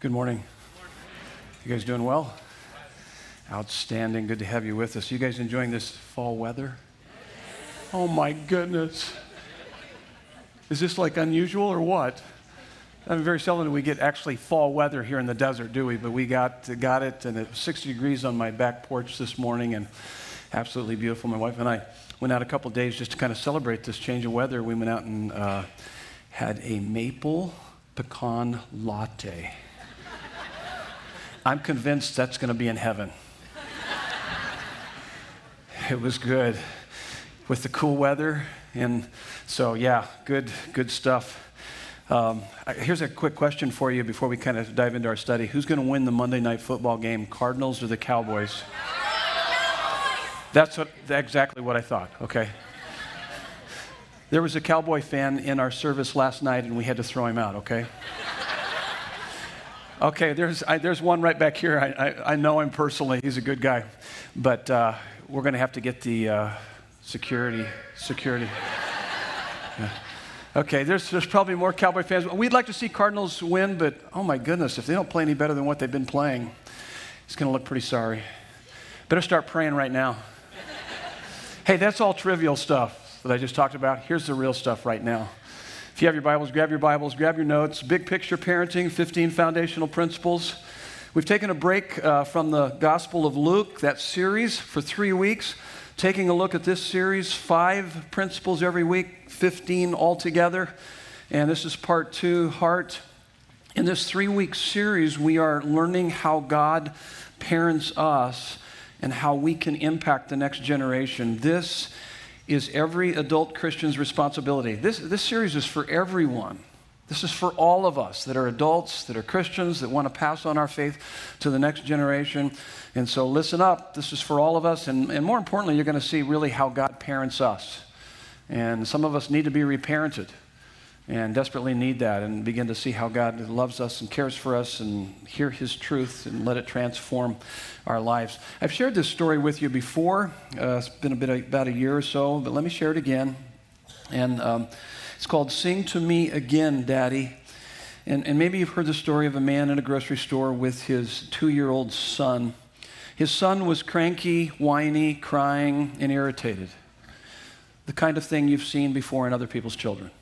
Good morning. You guys doing well? Outstanding. Good to have you with us. You guys enjoying this fall weather? Oh my goodness. Is this like unusual or what? I mean, very seldom do we get actually fall weather here in the desert, do we? But we got, got it, and it's 60 degrees on my back porch this morning, and absolutely beautiful. My wife and I went out a couple days just to kind of celebrate this change of weather. We went out and uh, had a maple pecan latte. I'm convinced that's going to be in heaven. it was good with the cool weather. And so, yeah, good, good stuff. Um, here's a quick question for you before we kind of dive into our study. Who's going to win the Monday night football game, Cardinals or the Cowboys? That's what, exactly what I thought, okay? There was a Cowboy fan in our service last night, and we had to throw him out, okay? Okay, there's, I, there's one right back here. I, I, I, know him personally. He's a good guy. But uh, we're going to have to get the uh, security. Security. Yeah. Okay, there's, there's probably more Cowboy fans. We'd like to see Cardinals win, but oh my goodness, if they don't play any better than what they've been playing, it's going to look pretty sorry. Better start praying right now. hey, that's all trivial stuff that I just talked about. Here's the real stuff right now. If you have your Bibles, grab your Bibles, grab your notes. Big picture parenting, 15 foundational principles. We've taken a break uh, from the Gospel of Luke, that series, for three weeks, taking a look at this series, five principles every week, 15 altogether. And this is part two, Heart. In this three week series, we are learning how God parents us and how we can impact the next generation. This is every adult Christian's responsibility. This, this series is for everyone. This is for all of us that are adults, that are Christians, that want to pass on our faith to the next generation. And so listen up. This is for all of us. And, and more importantly, you're going to see really how God parents us. And some of us need to be reparented and desperately need that and begin to see how God loves us and cares for us and hear His truth and let it transform our lives. I've shared this story with you before. Uh, it's been a bit about a year or so, but let me share it again. And um, it's called "Sing to Me Again, Daddy." And, and maybe you've heard the story of a man in a grocery store with his two-year-old son. His son was cranky, whiny, crying, and irritated. The kind of thing you've seen before in other people's children.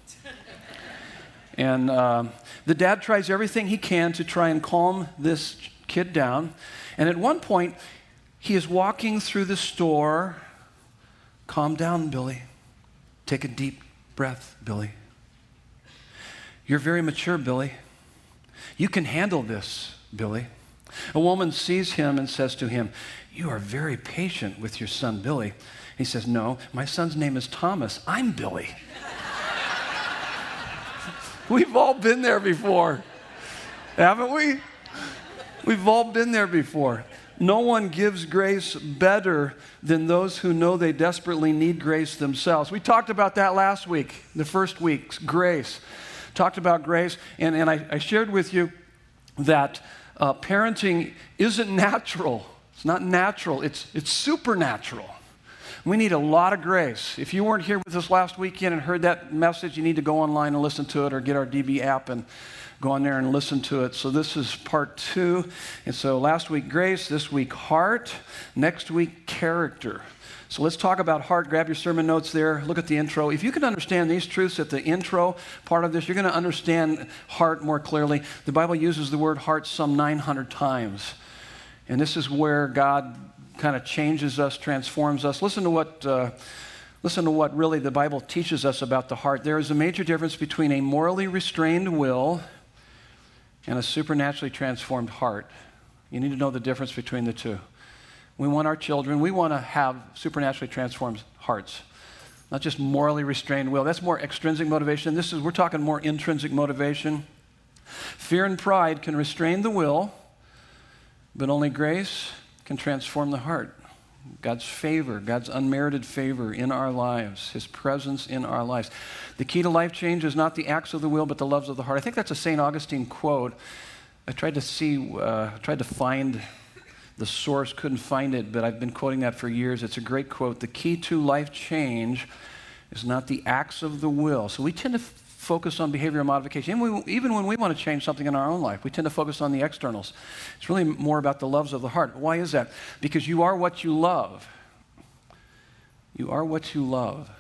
And uh, the dad tries everything he can to try and calm this kid down. And at one point, he is walking through the store. Calm down, Billy. Take a deep breath, Billy. You're very mature, Billy. You can handle this, Billy. A woman sees him and says to him, You are very patient with your son, Billy. He says, No, my son's name is Thomas. I'm Billy. We've all been there before, haven't we? We've all been there before. No one gives grace better than those who know they desperately need grace themselves. We talked about that last week, the first week, grace. Talked about grace, and, and I, I shared with you that uh, parenting isn't natural. It's not natural, it's, it's supernatural. We need a lot of grace. If you weren't here with us last weekend and heard that message, you need to go online and listen to it or get our DB app and go on there and listen to it. So this is part two. And so last week, grace. This week, heart. Next week, character. So let's talk about heart. Grab your sermon notes there. Look at the intro. If you can understand these truths at the intro part of this, you're going to understand heart more clearly. The Bible uses the word heart some 900 times. And this is where God kind of changes us, transforms us. Listen to what. Uh, listen to what really the Bible teaches us about the heart. There is a major difference between a morally restrained will and a supernaturally transformed heart. You need to know the difference between the two. We want our children, we want to have supernaturally transformed hearts, not just morally restrained will. That's more extrinsic motivation. This is, we're talking more intrinsic motivation. Fear and pride can restrain the will, but only grace can transform the heart. God's favor, God's unmerited favor in our lives, His presence in our lives. The key to life change is not the acts of the will, but the loves of the heart. I think that's a St. Augustine quote. I tried to see, uh, tried to find the source, couldn't find it, but I've been quoting that for years. It's a great quote. The key to life change is not the acts of the will. So we tend to focus on behavioral modification. Even, we, even when we want to change something in our own life, we tend to focus on the externals. It's really more about the loves of the heart. Why is that? Because you are what you love. You are what you love.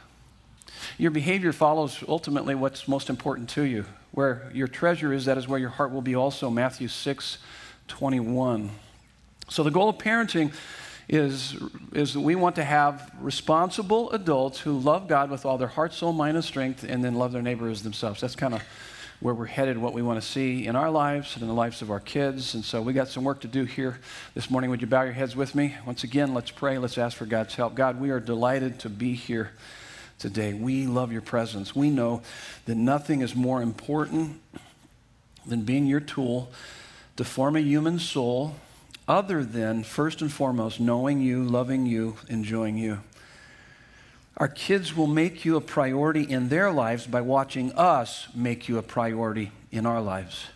Your behavior follows ultimately what's most important to you. Where your treasure is, that is where your heart will be also. Matthew 6 21. So the goal of parenting is, is that we want to have responsible adults who love God with all their heart, soul, mind, and strength, and then love their neighbor as themselves. That's kind of where we're headed, what we want to see in our lives and in the lives of our kids. And so we got some work to do here this morning. Would you bow your heads with me? Once again, let's pray. Let's ask for God's help. God, we are delighted to be here today. We love your presence. We know that nothing is more important than being your tool to form a human soul other than, first and foremost, knowing you, loving you, enjoying you. Our kids will make you a priority in their lives by watching us make you a priority in our lives.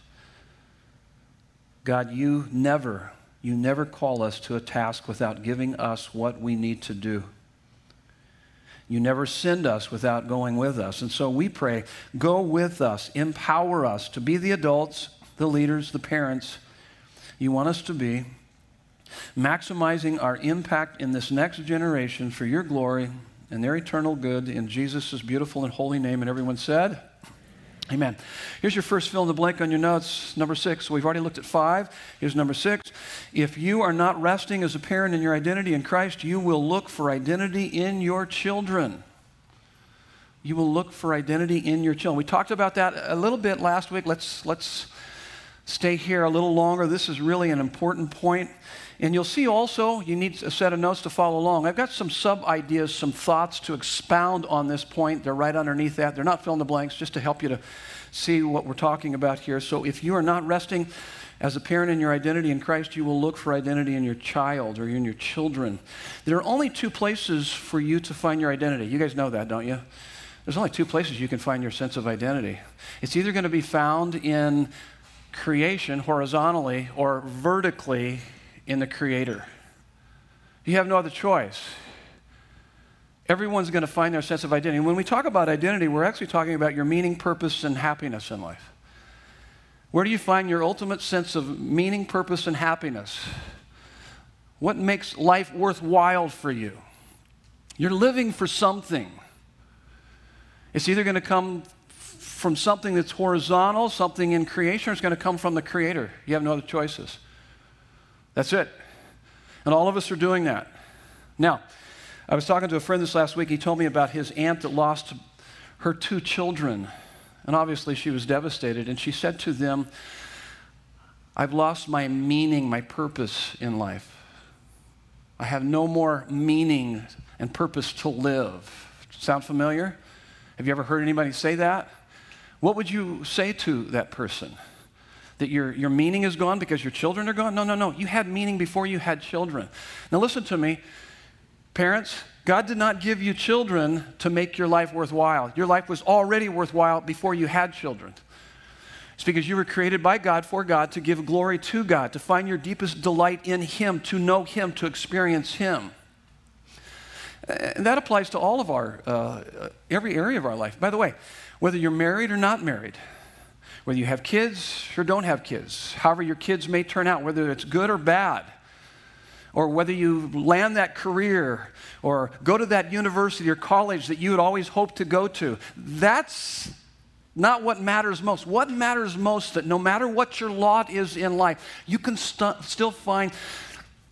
God, you never, you never call us to a task without giving us what we need to do. You never send us without going with us. And so we pray, go with us, empower us to be the adults, the leaders, the parents you want us to be maximizing our impact in this next generation for your glory and their eternal good in Jesus' beautiful and holy name. And everyone said, Amen. Here's your first fill in the blank on your notes, number six. We've already looked at five. Here's number six. If you are not resting as a parent in your identity in Christ, you will look for identity in your children. You will look for identity in your children. We talked about that a little bit last week. Let's, let's stay here a little longer. This is really an important point. And you'll see also, you need a set of notes to follow along. I've got some sub ideas, some thoughts to expound on this point. They're right underneath that. They're not fill in the blanks, just to help you to see what we're talking about here. So if you are not resting as a parent in your identity in Christ, you will look for identity in your child or in your children. There are only two places for you to find your identity. You guys know that, don't you? There's only two places you can find your sense of identity. It's either going to be found in creation horizontally or vertically in the Creator. You have no other choice. Everyone's going to find their sense of identity. When we talk about identity, we're actually talking about your meaning, purpose, and happiness in life. Where do you find your ultimate sense of meaning, purpose, and happiness? What makes life worthwhile for you? You're living for something. It's either going to come from something that's horizontal, something in creation, or it's going to come from the Creator. You have no other choices. That's it. And all of us are doing that. Now, I was talking to a friend this last week. He told me about his aunt that lost her two children. And obviously, she was devastated. And she said to them, I've lost my meaning, my purpose in life. I have no more meaning and purpose to live. Sound familiar? Have you ever heard anybody say that? What would you say to that person? That your, your meaning is gone because your children are gone? No, no, no. You had meaning before you had children. Now, listen to me. Parents, God did not give you children to make your life worthwhile. Your life was already worthwhile before you had children. It's because you were created by God for God to give glory to God, to find your deepest delight in Him, to know Him, to experience Him. And that applies to all of our, uh, every area of our life. By the way, whether you're married or not married, whether you have kids or don't have kids, however your kids may turn out, whether it's good or bad, or whether you land that career or go to that university or college that you had always hoped to go to, that's not what matters most. What matters most that no matter what your lot is in life, you can st- still find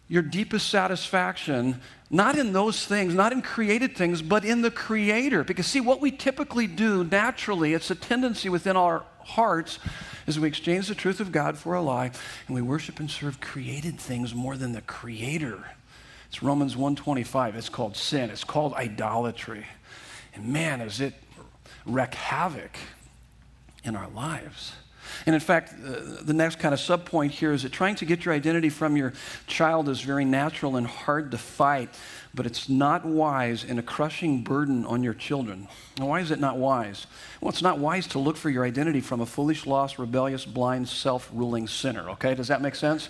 your deepest satisfaction not in those things, not in created things, but in the Creator. Because, see, what we typically do naturally, it's a tendency within our hearts, is we exchange the truth of God for a lie, and we worship and serve created things more than the Creator. It's Romans 125. It's called sin. It's called idolatry. And man, does it wreak havoc in our lives. And in fact, uh, the next kind of subpoint here is that trying to get your identity from your child is very natural and hard to fight, but it's not wise and a crushing burden on your children. Now, why is it not wise? Well, it's not wise to look for your identity from a foolish, lost, rebellious, blind, self ruling sinner, okay? Does that make sense?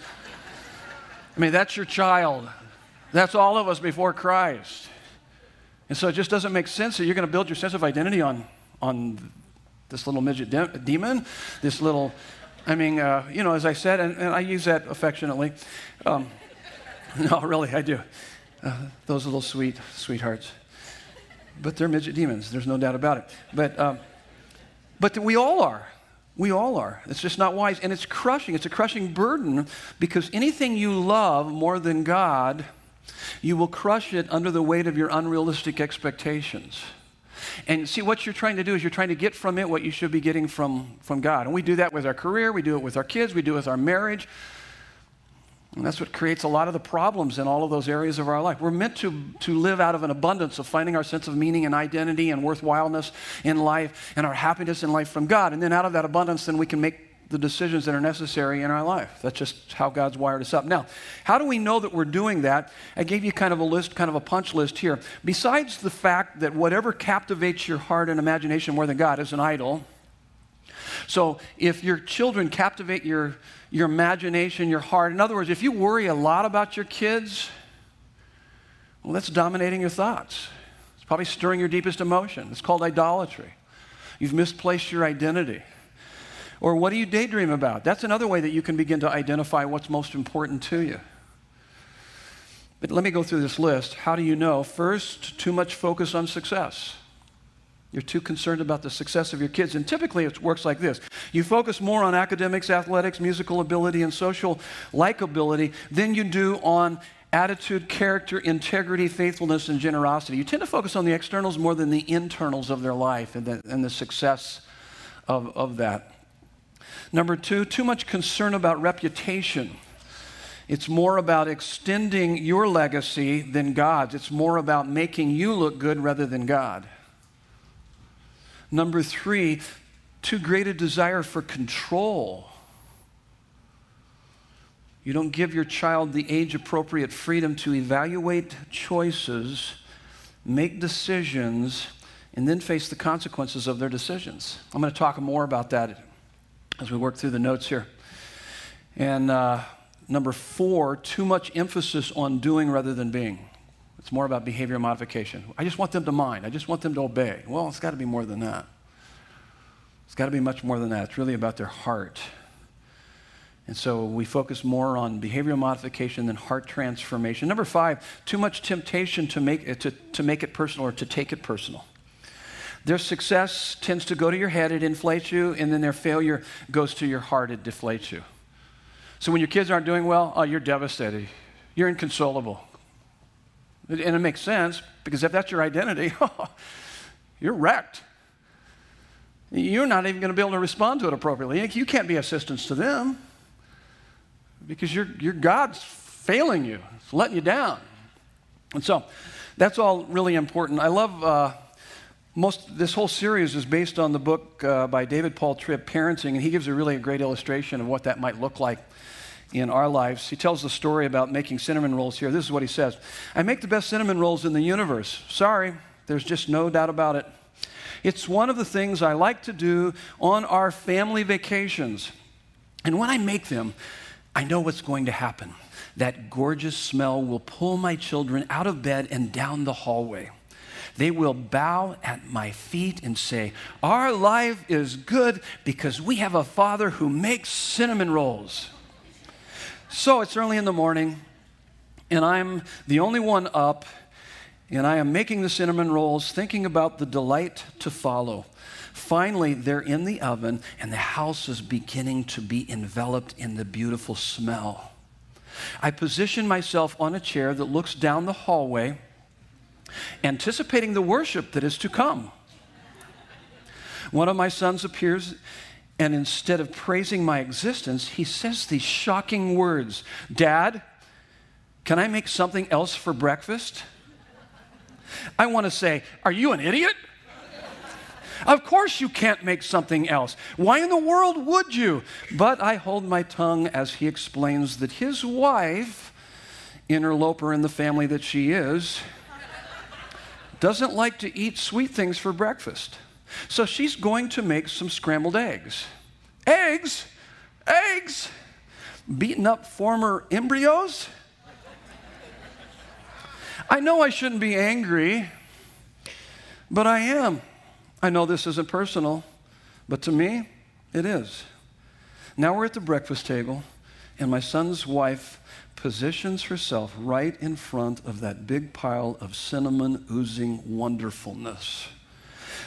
I mean, that's your child. That's all of us before Christ. And so it just doesn't make sense that you're going to build your sense of identity on, on this little midget de- demon, this little, I mean, uh, you know, as I said, and, and I use that affectionately. Um, no, really, I do. Uh, those little sweet sweethearts. But they're midget demons, there's no doubt about it. But, um, but we all are. We all are. It's just not wise. And it's crushing. It's a crushing burden because anything you love more than God, you will crush it under the weight of your unrealistic expectations. And see, what you're trying to do is you're trying to get from it what you should be getting from, from God. And we do that with our career, we do it with our kids, we do it with our marriage. And that's what creates a lot of the problems in all of those areas of our life. We're meant to, to live out of an abundance of finding our sense of meaning and identity and worthwhileness in life and our happiness in life from God. And then out of that abundance, then we can make the decisions that are necessary in our life. That's just how God's wired us up. Now, how do we know that we're doing that? I gave you kind of a list, kind of a punch list here. Besides the fact that whatever captivates your heart and imagination more than God is an idol. So if your children captivate your your imagination, your heart. In other words, if you worry a lot about your kids, well, that's dominating your thoughts. It's probably stirring your deepest emotion. It's called idolatry. You've misplaced your identity. Or what do you daydream about? That's another way that you can begin to identify what's most important to you. But let me go through this list. How do you know? First, too much focus on success. You're too concerned about the success of your kids. And typically it works like this you focus more on academics, athletics, musical ability, and social likability than you do on attitude, character, integrity, faithfulness, and generosity. You tend to focus on the externals more than the internals of their life and the, and the success of, of that. Number two, too much concern about reputation. It's more about extending your legacy than God's. It's more about making you look good rather than God. Number three, too great a desire for control. You don't give your child the age appropriate freedom to evaluate choices, make decisions, and then face the consequences of their decisions. I'm going to talk more about that as we work through the notes here. And uh, number four, too much emphasis on doing rather than being. It's more about behavior modification. I just want them to mind. I just want them to obey. Well, it's got to be more than that. It's got to be much more than that. It's really about their heart. And so we focus more on behavioral modification than heart transformation. Number five, too much temptation to make to, to make it personal or to take it personal. Their success tends to go to your head, it inflates you, and then their failure goes to your heart, it deflates you. So when your kids aren't doing well, oh, you're devastated. You're inconsolable. And it makes sense because if that's your identity, you're wrecked. You're not even going to be able to respond to it appropriately. You can't be assistance to them because your, your God's failing you, it's letting you down. And so that's all really important. I love uh, most, this whole series is based on the book uh, by David Paul Tripp, Parenting, and he gives a really great illustration of what that might look like in our lives. He tells the story about making cinnamon rolls here. This is what he says I make the best cinnamon rolls in the universe. Sorry, there's just no doubt about it. It's one of the things I like to do on our family vacations. And when I make them, I know what's going to happen. That gorgeous smell will pull my children out of bed and down the hallway. They will bow at my feet and say, Our life is good because we have a father who makes cinnamon rolls. So it's early in the morning, and I'm the only one up, and I am making the cinnamon rolls, thinking about the delight to follow. Finally, they're in the oven, and the house is beginning to be enveloped in the beautiful smell. I position myself on a chair that looks down the hallway, anticipating the worship that is to come. One of my sons appears, and instead of praising my existence, he says these shocking words Dad, can I make something else for breakfast? I want to say, Are you an idiot? Of course, you can't make something else. Why in the world would you? But I hold my tongue as he explains that his wife, interloper in the family that she is, doesn't like to eat sweet things for breakfast. So she's going to make some scrambled eggs. Eggs? Eggs? Beaten up former embryos? I know I shouldn't be angry, but I am. I know this isn't personal, But to me, it is. Now we're at the breakfast table, and my son's wife positions herself right in front of that big pile of cinnamon oozing wonderfulness.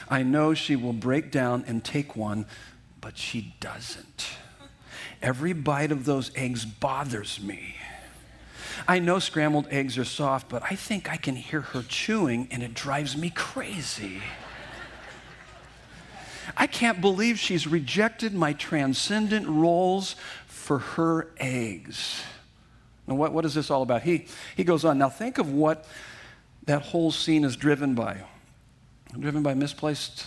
I know she will break down and take one, but she doesn't. Every bite of those eggs bothers me. I know scrambled eggs are soft, but I think I can hear her chewing and it drives me crazy. I can't believe she's rejected my transcendent rolls for her eggs. Now, what, what is this all about? He, he goes on. Now, think of what that whole scene is driven by. Driven by misplaced,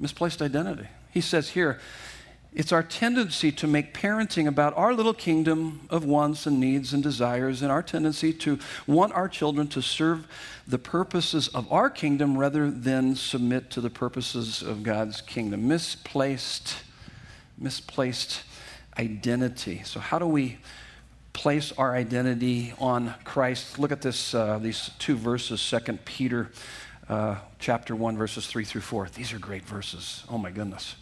misplaced identity. He says here, it's our tendency to make parenting about our little kingdom of wants and needs and desires, and our tendency to want our children to serve the purposes of our kingdom rather than submit to the purposes of God's kingdom. Misplaced, misplaced identity. So, how do we place our identity on Christ? Look at this, uh, these two verses, Second Peter uh, chapter 1, verses 3 through 4. These are great verses. Oh, my goodness.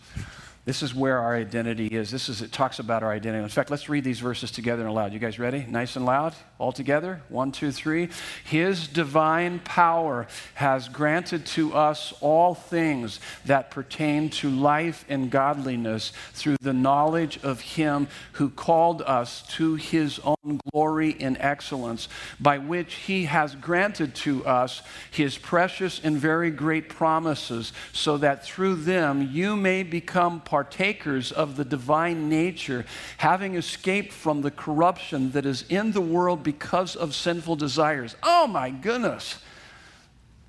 This is where our identity is. This is, it talks about our identity. In fact, let's read these verses together and aloud. You guys ready? Nice and loud? All together? One, two, three. His divine power has granted to us all things that pertain to life and godliness through the knowledge of Him who called us to His own glory and excellence, by which He has granted to us His precious and very great promises, so that through them you may become partakers of the divine nature, having escaped from the corruption that is in the world because of sinful desires. Oh my goodness.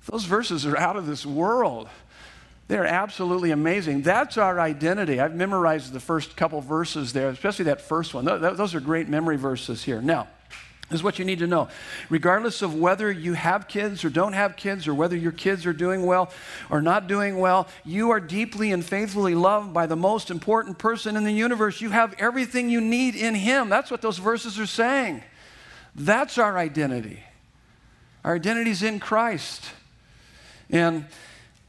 Those verses are out of this world. They're absolutely amazing. That's our identity. I've memorized the first couple verses there, especially that first one. Those are great memory verses here. Now, this is what you need to know. Regardless of whether you have kids or don't have kids, or whether your kids are doing well or not doing well, you are deeply and faithfully loved by the most important person in the universe. You have everything you need in Him. That's what those verses are saying. That's our identity. Our identity is in Christ. And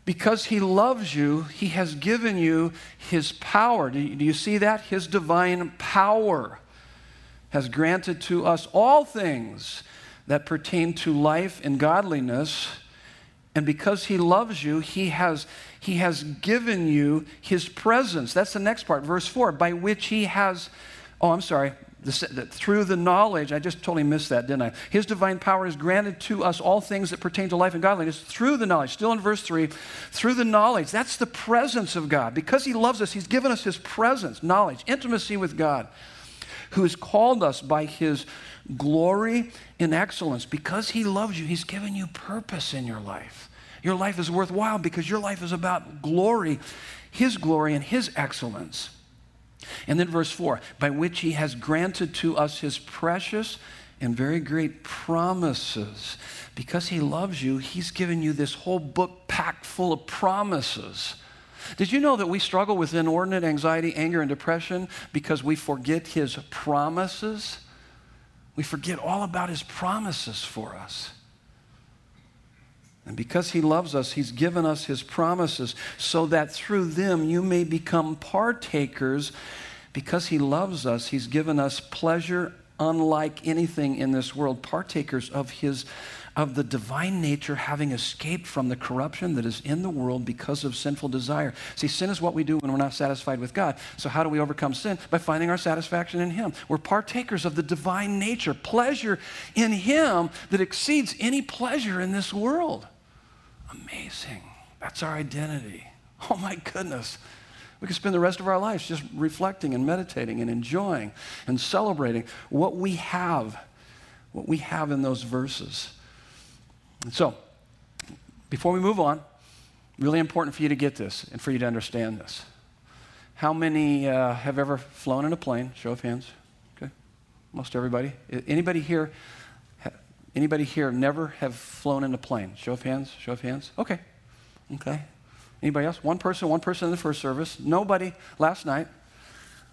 because He loves you, He has given you His power. Do you, do you see that? His divine power has granted to us all things that pertain to life and godliness. And because he loves you, he has, he has given you his presence. That's the next part, verse 4, by which he has, oh, I'm sorry, through the knowledge, I just totally missed that, didn't I? His divine power has granted to us all things that pertain to life and godliness through the knowledge. Still in verse 3, through the knowledge. That's the presence of God. Because He loves us, He's given us His presence, knowledge, intimacy with God who has called us by his glory and excellence. Because he loves you, he's given you purpose in your life. Your life is worthwhile because your life is about glory, his glory and his excellence. And then verse 4 by which he has granted to us his precious and very great promises. Because he loves you, he's given you this whole book packed full of promises did you know that we struggle with inordinate anxiety, anger, and depression because we forget His promises? We forget all about His promises for us. And because He loves us, He's given us His promises so that through them you may become partakers. Because He loves us, He's given us pleasure unlike anything in this world, partakers of His of the divine nature having escaped from the corruption that is in the world because of sinful desire. See, sin is what we do when we're not satisfied with God. So, how do we overcome sin? By finding our satisfaction in Him. We're partakers of the divine nature, pleasure in Him that exceeds any pleasure in this world. Amazing. That's our identity. Oh my goodness. We could spend the rest of our lives just reflecting and meditating and enjoying and celebrating what we have, what we have in those verses. And so, before we move on, really important for you to get this and for you to understand this. How many uh, have ever flown in a plane? Show of hands. Okay, most everybody. Anybody here? Anybody here never have flown in a plane? Show of hands. Show of hands. Okay. Okay. Anybody else? One person. One person in the first service. Nobody last night.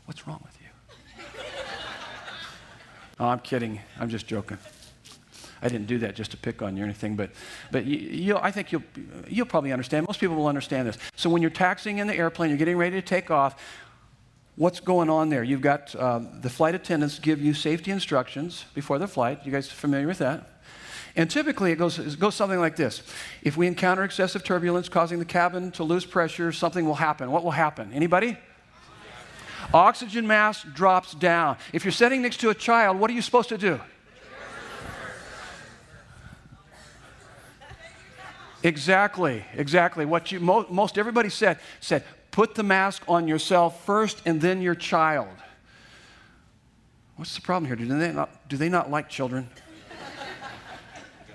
What's wrong with you? oh, I'm kidding. I'm just joking. I didn't do that just to pick on you or anything, but, but you, I think you'll, you'll probably understand. Most people will understand this. So when you're taxiing in the airplane, you're getting ready to take off, what's going on there? You've got uh, the flight attendants give you safety instructions before the flight. You guys familiar with that? And typically it goes, it goes something like this. If we encounter excessive turbulence causing the cabin to lose pressure, something will happen. What will happen? Anybody? Oxygen mask drops down. If you're sitting next to a child, what are you supposed to do? Exactly, exactly. What you mo- most everybody said said, put the mask on yourself first and then your child. What's the problem here? Do they not, do they not like children?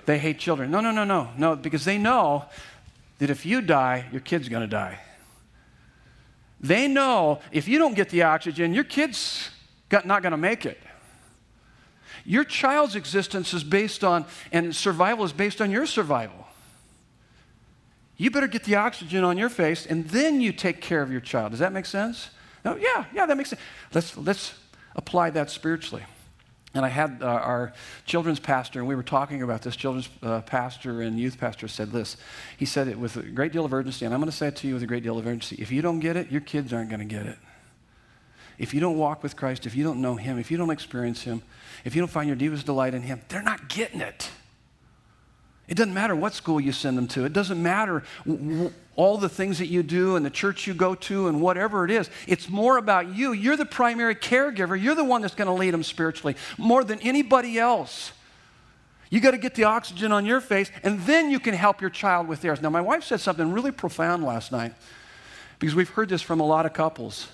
they hate children. No, no, no, no, no, because they know that if you die, your kid's going to die. They know if you don't get the oxygen, your kid's got, not going to make it. Your child's existence is based on, and survival is based on your survival. You better get the oxygen on your face, and then you take care of your child. Does that make sense? No, yeah, yeah, that makes sense. Let's, let's apply that spiritually. And I had uh, our children's pastor, and we were talking about this. Children's uh, pastor and youth pastor said this. He said it with a great deal of urgency, and I'm going to say it to you with a great deal of urgency. If you don't get it, your kids aren't going to get it. If you don't walk with Christ, if you don't know Him, if you don't experience Him, if you don't find your deepest delight in Him, they're not getting it. It doesn't matter what school you send them to. It doesn't matter all the things that you do and the church you go to and whatever it is. It's more about you. You're the primary caregiver. You're the one that's going to lead them spiritually more than anybody else. You got to get the oxygen on your face, and then you can help your child with theirs. Now, my wife said something really profound last night because we've heard this from a lot of couples.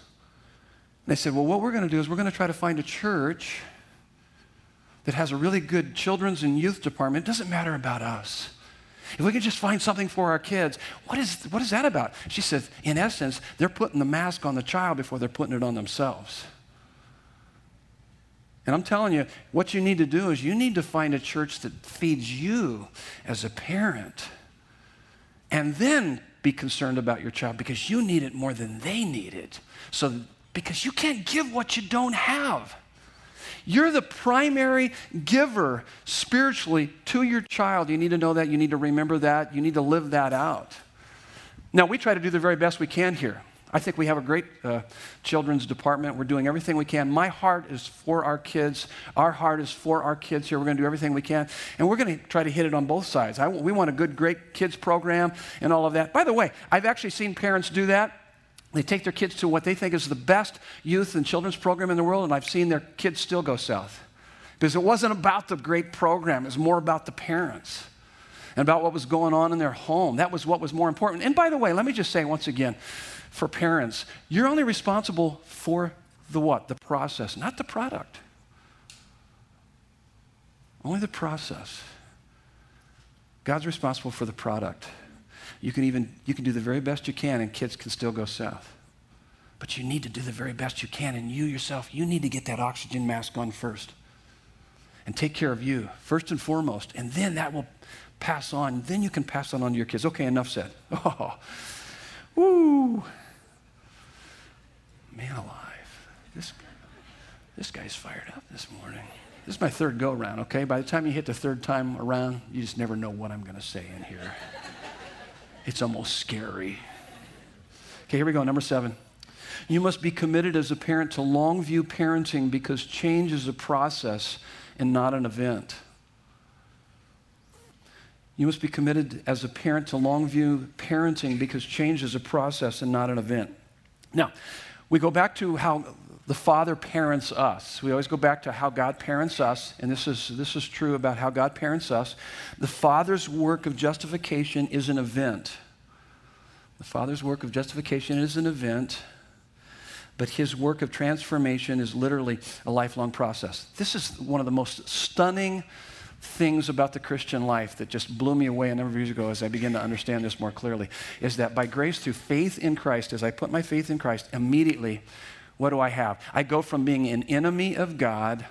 They said, Well, what we're going to do is we're going to try to find a church that has a really good children's and youth department, it doesn't matter about us. If we can just find something for our kids, what is, what is that about? She says, in essence, they're putting the mask on the child before they're putting it on themselves. And I'm telling you, what you need to do is you need to find a church that feeds you as a parent. And then be concerned about your child because you need it more than they need it. So, because you can't give what you don't have. You're the primary giver spiritually to your child. You need to know that. You need to remember that. You need to live that out. Now, we try to do the very best we can here. I think we have a great uh, children's department. We're doing everything we can. My heart is for our kids. Our heart is for our kids here. We're going to do everything we can. And we're going to try to hit it on both sides. I, we want a good, great kids program and all of that. By the way, I've actually seen parents do that they take their kids to what they think is the best youth and children's program in the world, and I've seen their kids still go south. Because it wasn't about the great program, it was more about the parents and about what was going on in their home. That was what was more important. And by the way, let me just say once again for parents, you're only responsible for the what? The process, not the product. Only the process. God's responsible for the product. You can even you can do the very best you can and kids can still go south. But you need to do the very best you can and you yourself, you need to get that oxygen mask on first. And take care of you first and foremost, and then that will pass on. Then you can pass on to your kids. Okay, enough said. Oh. Woo. Man alive. This this guy's fired up this morning. This is my third go round, okay? By the time you hit the third time around, you just never know what I'm going to say in here. It's almost scary. Okay, here we go. Number seven. You must be committed as a parent to long view parenting because change is a process and not an event. You must be committed as a parent to long view parenting because change is a process and not an event. Now, we go back to how the Father parents us. We always go back to how God parents us, and this is, this is true about how God parents us. The Father's work of justification is an event. The Father's work of justification is an event, but his work of transformation is literally a lifelong process. This is one of the most stunning things about the Christian life that just blew me away a number of years ago as I began to understand this more clearly is that by grace through faith in Christ, as I put my faith in Christ, immediately what do I have? I go from being an enemy of God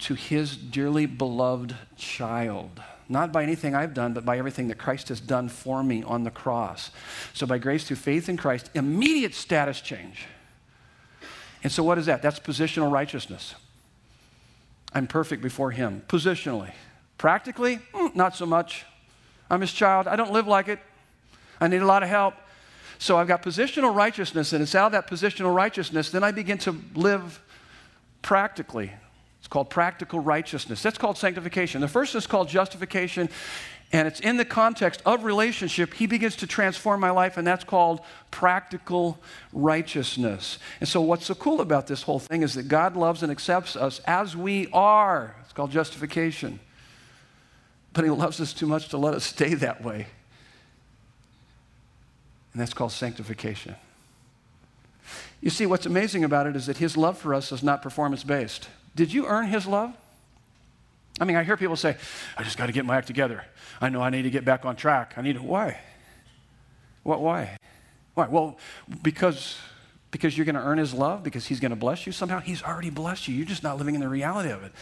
to his dearly beloved child. Not by anything I've done, but by everything that Christ has done for me on the cross. So, by grace through faith in Christ, immediate status change. And so, what is that? That's positional righteousness. I'm perfect before him, positionally. Practically, mm, not so much. I'm his child. I don't live like it. I need a lot of help. So I've got positional righteousness, and it's out of that positional righteousness, then I begin to live practically. It's called practical righteousness. That's called sanctification. The first is called justification, and it's in the context of relationship. He begins to transform my life, and that's called practical righteousness. And so, what's so cool about this whole thing is that God loves and accepts us as we are. It's called justification. But He loves us too much to let us stay that way. And that's called sanctification. You see, what's amazing about it is that His love for us is not performance based. Did you earn His love? I mean, I hear people say, I just got to get my act together. I know I need to get back on track. I need to. Why? What, why? Why? Well, because, because you're going to earn his love, because he's going to bless you somehow. He's already blessed you. You're just not living in the reality of it.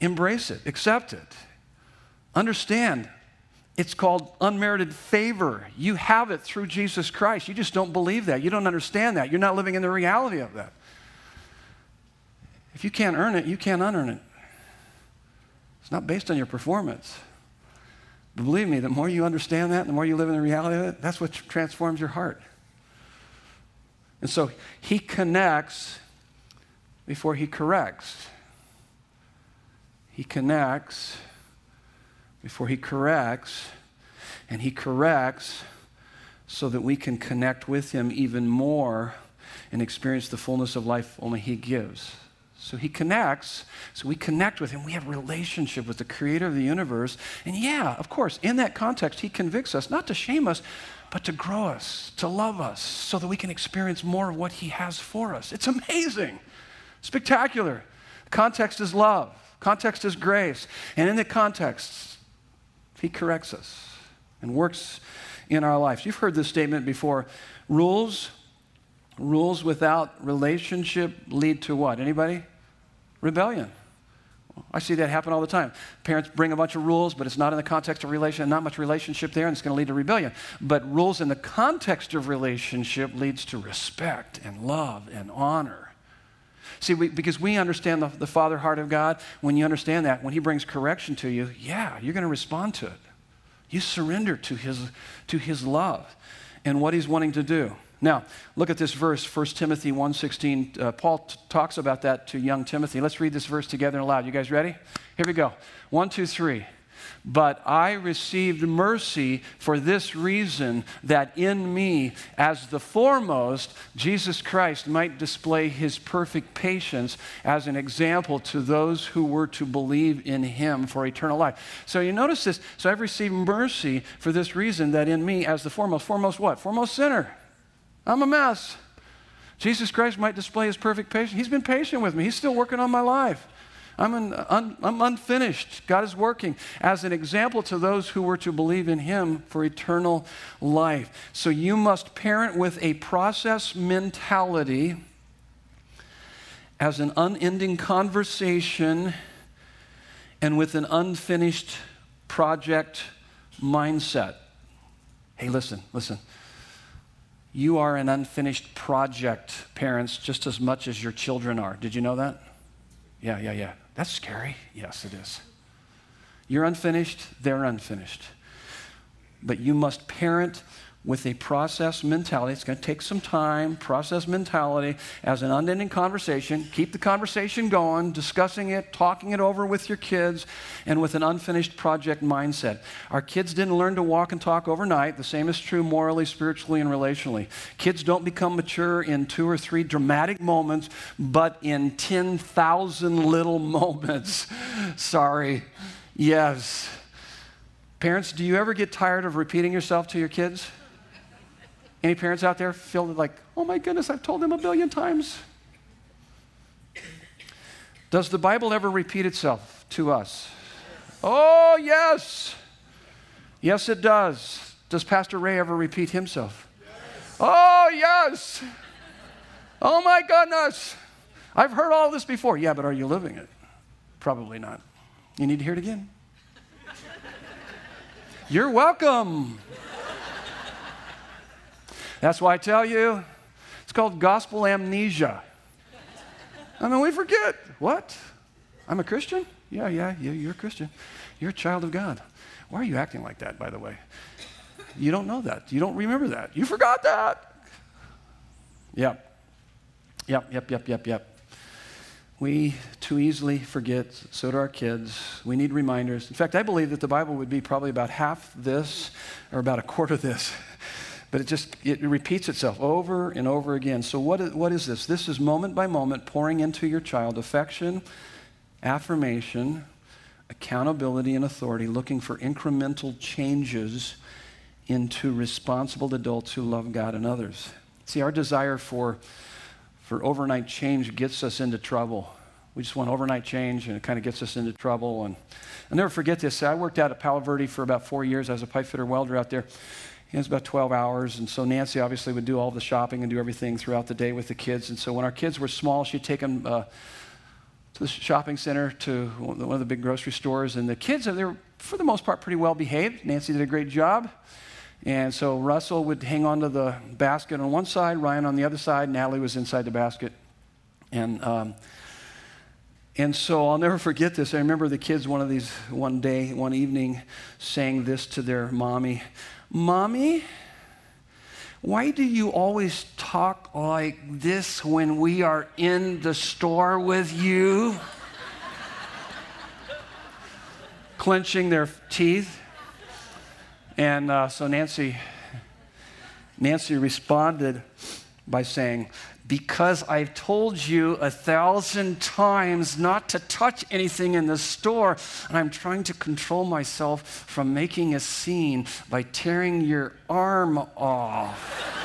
Embrace it, accept it. Understand it's called unmerited favor. You have it through Jesus Christ. You just don't believe that. You don't understand that. You're not living in the reality of that. If you can't earn it, you can't unearn it. It's not based on your performance. But believe me, the more you understand that, the more you live in the reality of it, that's what transforms your heart. And so he connects before he corrects. He connects before he corrects, and he corrects so that we can connect with him even more and experience the fullness of life only he gives. So he connects. So we connect with him. We have relationship with the creator of the universe. And yeah, of course, in that context, he convicts us, not to shame us, but to grow us, to love us, so that we can experience more of what he has for us. It's amazing, spectacular. Context is love, context is grace. And in the context, he corrects us and works in our lives. You've heard this statement before rules rules without relationship lead to what anybody rebellion. I see that happen all the time. Parents bring a bunch of rules, but it's not in the context of relation, not much relationship there, and it's going to lead to rebellion. But rules in the context of relationship leads to respect and love and honor. See, we, because we understand the, the Father heart of God, when you understand that, when He brings correction to you, yeah, you're going to respond to it. You surrender to His, to his love and what He's wanting to do. Now, look at this verse, 1 Timothy 1.16. Uh, Paul t- talks about that to young Timothy. Let's read this verse together aloud. You guys ready? Here we go. One, two, three. But I received mercy for this reason that in me, as the foremost, Jesus Christ might display his perfect patience as an example to those who were to believe in him for eternal life. So you notice this. So I've received mercy for this reason that in me, as the foremost, foremost what? Foremost sinner. I'm a mess. Jesus Christ might display his perfect patience. He's been patient with me, he's still working on my life. I'm, an, un, I'm unfinished. God is working as an example to those who were to believe in Him for eternal life. So you must parent with a process mentality as an unending conversation and with an unfinished project mindset. Hey, listen, listen. You are an unfinished project, parents, just as much as your children are. Did you know that? Yeah, yeah, yeah. That's scary. Yes, it is. You're unfinished, they're unfinished. But you must parent with a process mentality. It's going to take some time, process mentality as an unending conversation. Keep the conversation going, discussing it, talking it over with your kids, and with an unfinished project mindset. Our kids didn't learn to walk and talk overnight. The same is true morally, spiritually, and relationally. Kids don't become mature in two or three dramatic moments, but in 10,000 little moments. Sorry. Yes. Parents, do you ever get tired of repeating yourself to your kids? Any parents out there feel like, oh my goodness, I've told them a billion times? Does the Bible ever repeat itself to us? Oh, yes. Yes, it does. Does Pastor Ray ever repeat himself? Yes. Oh, yes. Oh, my goodness. I've heard all this before. Yeah, but are you living it? Probably not. You need to hear it again. You're welcome. That's why I tell you, it's called gospel amnesia. I mean, we forget. What? I'm a Christian? Yeah, yeah, yeah, you're a Christian. You're a child of God. Why are you acting like that, by the way? You don't know that. You don't remember that. You forgot that. Yep. Yep, yep, yep, yep, yep. We too easily forget, so do our kids. We need reminders. In fact, I believe that the Bible would be probably about half this or about a quarter this. But it just it repeats itself over and over again. So what is, what is this? This is moment by moment pouring into your child affection, affirmation, accountability and authority, looking for incremental changes into responsible adults who love God and others. See, our desire for, for overnight change gets us into trouble. We just want overnight change, and it kind of gets us into trouble. And I'll never forget this. I worked out at Palo Verde for about four years as a pipe fitter welder out there. It was about 12 hours. And so Nancy obviously would do all the shopping and do everything throughout the day with the kids. And so when our kids were small, she'd take them uh, to the shopping center, to one of the big grocery stores. And the kids, they were, for the most part, pretty well behaved. Nancy did a great job. And so Russell would hang onto the basket on one side, Ryan on the other side, Natalie was inside the basket. And, um, and so I'll never forget this. I remember the kids one of these one day, one evening, saying this to their mommy Mommy, why do you always talk like this when we are in the store with you? Clenching their teeth. And uh, so Nancy, Nancy responded by saying, because I've told you a thousand times not to touch anything in the store, and I'm trying to control myself from making a scene by tearing your arm off.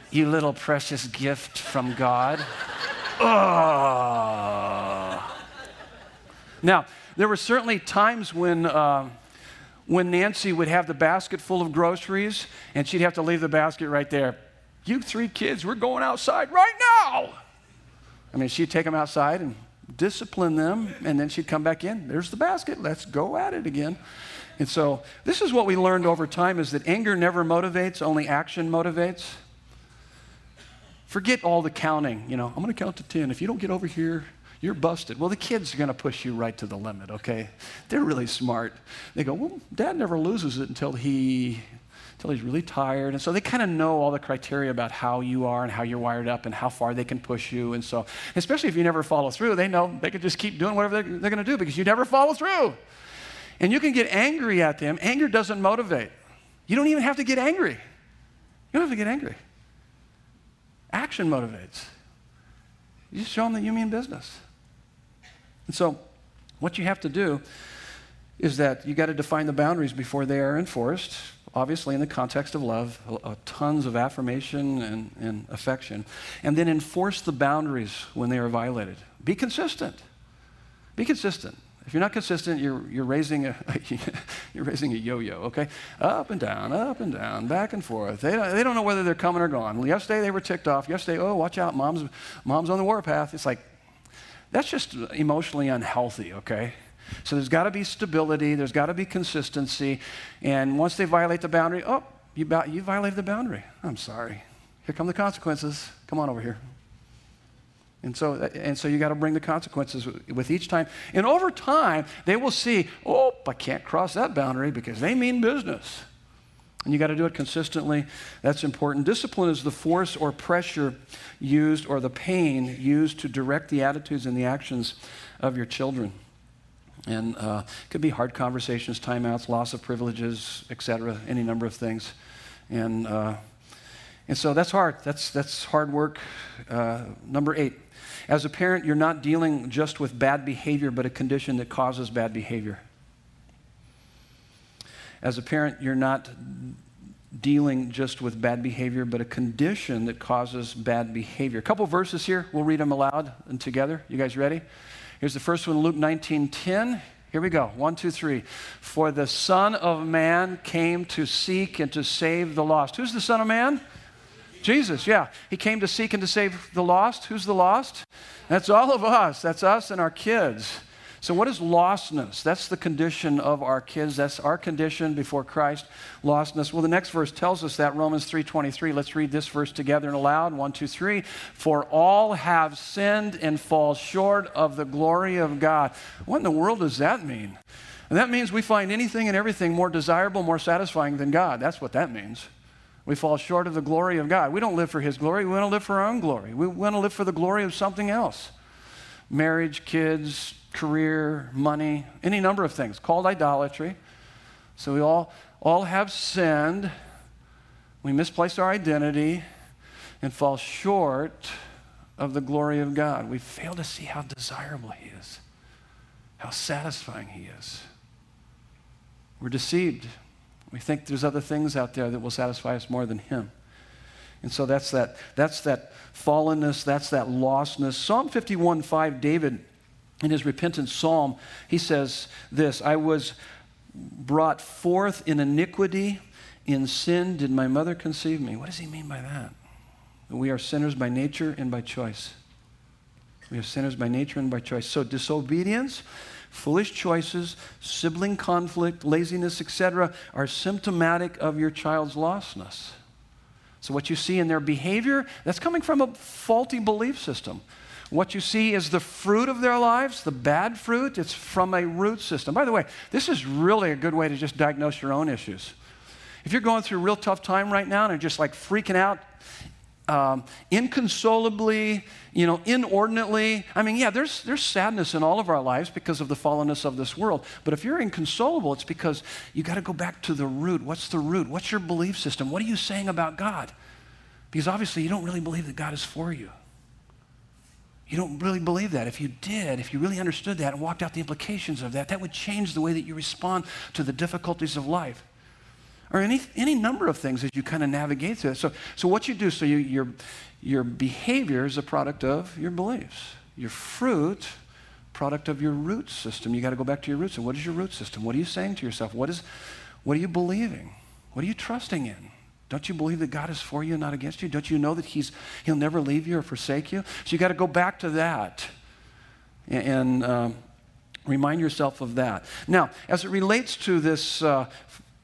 you little precious gift from God. oh. Now, there were certainly times when. Uh, when Nancy would have the basket full of groceries and she'd have to leave the basket right there. You three kids, we're going outside right now. I mean, she'd take them outside and discipline them, and then she'd come back in. There's the basket. Let's go at it again. And so, this is what we learned over time is that anger never motivates, only action motivates. Forget all the counting. You know, I'm going to count to 10. If you don't get over here, you're busted. Well, the kids are going to push you right to the limit, okay? They're really smart. They go, well, dad never loses it until he he's really tired. And so they kind of know all the criteria about how you are and how you're wired up and how far they can push you. And so, especially if you never follow through, they know they can just keep doing whatever they're, they're going to do because you never follow through. And you can get angry at them. Anger doesn't motivate. You don't even have to get angry. You don't have to get angry. Action motivates. You just show them that you mean business. And so, what you have to do is that you got to define the boundaries before they are enforced obviously in the context of love, uh, tons of affirmation and, and affection, and then enforce the boundaries when they are violated. Be consistent. Be consistent. If you're not consistent, you're, you're raising a you're raising a yo-yo, okay? Up and down, up and down, back and forth. They don't, they don't know whether they're coming or gone. Yesterday they were ticked off. Yesterday, oh, watch out, mom's mom's on the warpath. It's like that's just emotionally unhealthy, okay? So there's got to be stability, there's got to be consistency. And once they violate the boundary, oh, you, you violated the boundary. I'm sorry. Here come the consequences. Come on over here. And so, and so you got to bring the consequences with each time. And over time, they will see, oh, I can't cross that boundary because they mean business. And you got to do it consistently. That's important. Discipline is the force or pressure used or the pain used to direct the attitudes and the actions of your children. And uh, could be hard conversations, timeouts, loss of privileges, etc., any number of things. And, uh, and so that's hard. That's, that's hard work. Uh, number eight, as a parent, you're not dealing just with bad behavior, but a condition that causes bad behavior. As a parent, you're not dealing just with bad behavior, but a condition that causes bad behavior. A couple verses here. We'll read them aloud and together. You guys ready? Here's the first one, Luke 19 10. Here we go. One, two, three. For the Son of Man came to seek and to save the lost. Who's the Son of Man? Jesus, yeah. He came to seek and to save the lost. Who's the lost? That's all of us. That's us and our kids. So, what is lostness? That's the condition of our kids. That's our condition before Christ. Lostness. Well, the next verse tells us that Romans three twenty three. Let's read this verse together and aloud. One, two, three. For all have sinned and fall short of the glory of God. What in the world does that mean? And that means we find anything and everything more desirable, more satisfying than God. That's what that means. We fall short of the glory of God. We don't live for His glory. We want to live for our own glory. We want to live for the glory of something else marriage, kids, career, money, any number of things called idolatry. So we all, all have sinned. We misplace our identity and fall short of the glory of God. We fail to see how desirable He is, how satisfying He is. We're deceived. We think there's other things out there that will satisfy us more than Him. And so that's that, that's that fallenness, that's that lostness. Psalm 51 5, David in his repentance psalm, he says this I was brought forth in iniquity, in sin did my mother conceive me. What does he mean by that? We are sinners by nature and by choice. We are sinners by nature and by choice. So disobedience, foolish choices, sibling conflict, laziness, etc., are symptomatic of your child's lostness. So what you see in their behavior, that's coming from a faulty belief system. What you see is the fruit of their lives, the bad fruit. It's from a root system. By the way, this is really a good way to just diagnose your own issues. If you're going through a real tough time right now and are just like freaking out, um, inconsolably, you know, inordinately. I mean, yeah, there's, there's sadness in all of our lives because of the fallenness of this world. But if you're inconsolable, it's because you got to go back to the root. What's the root? What's your belief system? What are you saying about God? Because obviously you don't really believe that God is for you. You don't really believe that. If you did, if you really understood that and walked out the implications of that, that would change the way that you respond to the difficulties of life. Or any, any number of things as you kind of navigate through it. So, so what you do, so you, your, your behavior is a product of your beliefs. Your fruit, product of your root system. You got to go back to your roots. And what is your root system? What are you saying to yourself? What, is, what are you believing? What are you trusting in? Don't you believe that God is for you, and not against you? Don't you know that he's, He'll never leave you or forsake you? So you got to go back to that and, and um, remind yourself of that. Now, as it relates to this uh,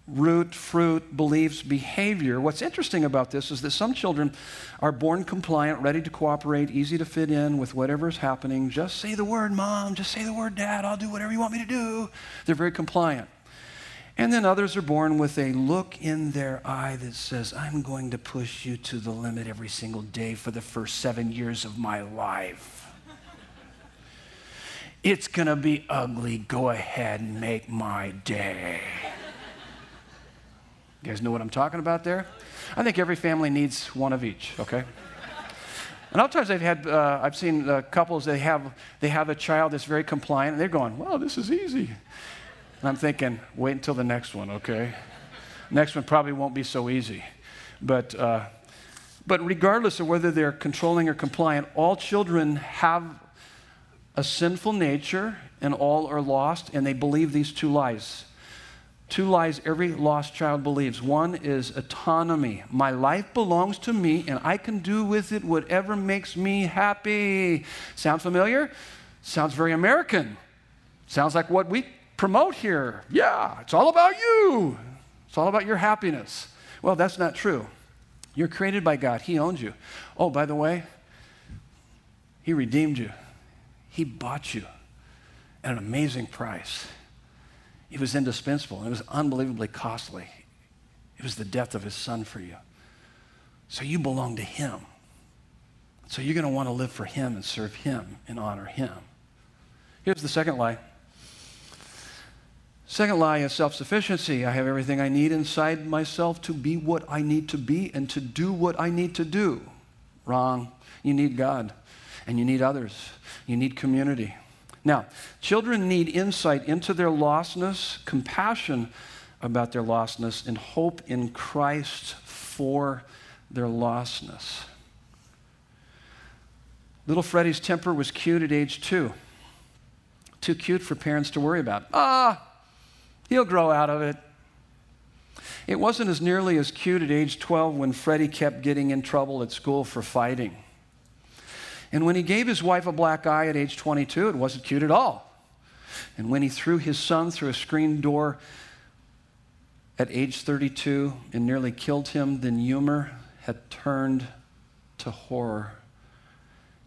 root, fruit, beliefs, behavior, what's interesting about this is that some children are born compliant, ready to cooperate, easy to fit in with whatever's happening. Just say the word, mom. Just say the word, dad. I'll do whatever you want me to do. They're very compliant. And then others are born with a look in their eye that says, I'm going to push you to the limit every single day for the first seven years of my life. It's going to be ugly. Go ahead and make my day. You guys know what I'm talking about there? I think every family needs one of each, okay? And times I've had, uh, I've seen uh, couples, they have, they have a child that's very compliant, and they're going, well, this is easy. And I'm thinking, wait until the next one, okay? next one probably won't be so easy. But, uh, but regardless of whether they're controlling or compliant, all children have a sinful nature and all are lost, and they believe these two lies. Two lies every lost child believes. One is autonomy. My life belongs to me, and I can do with it whatever makes me happy. Sound familiar? Sounds very American. Sounds like what we promote here. Yeah, it's all about you. It's all about your happiness. Well, that's not true. You're created by God, He owns you. Oh, by the way, He redeemed you, He bought you at an amazing price. It was indispensable, it was unbelievably costly. It was the death of His Son for you. So you belong to Him. So you're going to want to live for Him and serve Him and honor Him. Here's the second lie Second lie is self sufficiency. I have everything I need inside myself to be what I need to be and to do what I need to do. Wrong. You need God and you need others. You need community. Now, children need insight into their lostness, compassion about their lostness, and hope in Christ for their lostness. Little Freddie's temper was cute at age two. Too cute for parents to worry about. Ah, He'll grow out of it. It wasn't as nearly as cute at age 12 when Freddie kept getting in trouble at school for fighting. And when he gave his wife a black eye at age 22, it wasn't cute at all. And when he threw his son through a screen door at age 32 and nearly killed him, then humor had turned to horror.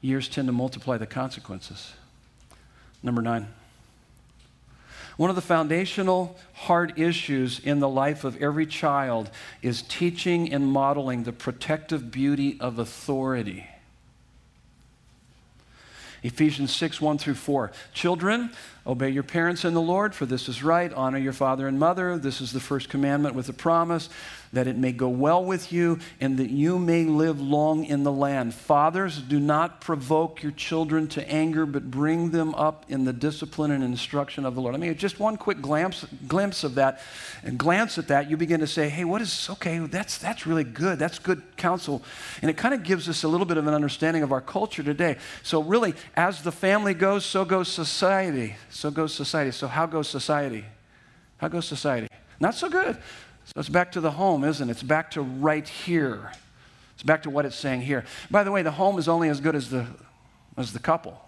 Years tend to multiply the consequences. Number nine. One of the foundational hard issues in the life of every child is teaching and modeling the protective beauty of authority. Ephesians 6, 1 through 4. Children, obey your parents in the Lord, for this is right. Honor your father and mother. This is the first commandment with a promise that it may go well with you and that you may live long in the land. Fathers, do not provoke your children to anger, but bring them up in the discipline and instruction of the Lord. I mean, just one quick glimpse, glimpse of that, and glance at that, you begin to say, hey, what is, okay, that's, that's really good. That's good counsel. And it kind of gives us a little bit of an understanding of our culture today. So, really, as the family goes, so goes society. So goes society. So, how goes society? How goes society? Not so good. So it's back to the home, isn't it? It's back to right here. It's back to what it's saying here. By the way, the home is only as good as the, as the couple,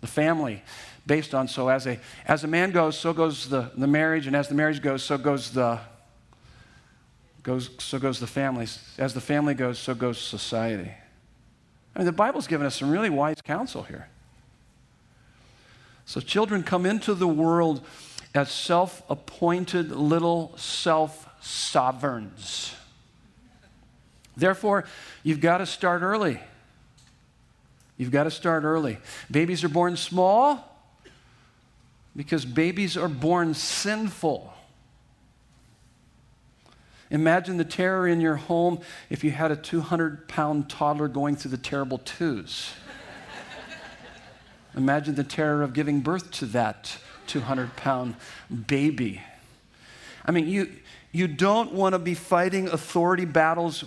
the family, based on so as a, as a man goes, so goes the, the marriage, and as the marriage goes, so goes the, goes, so goes the family. As the family goes, so goes society. I mean, the Bible's given us some really wise counsel here. So children come into the world as self appointed little self sovereigns. Therefore, you've got to start early. You've got to start early. Babies are born small because babies are born sinful. Imagine the terror in your home if you had a 200 pound toddler going through the terrible twos. Imagine the terror of giving birth to that 200 pound baby. I mean, you, you don't want to be fighting authority battles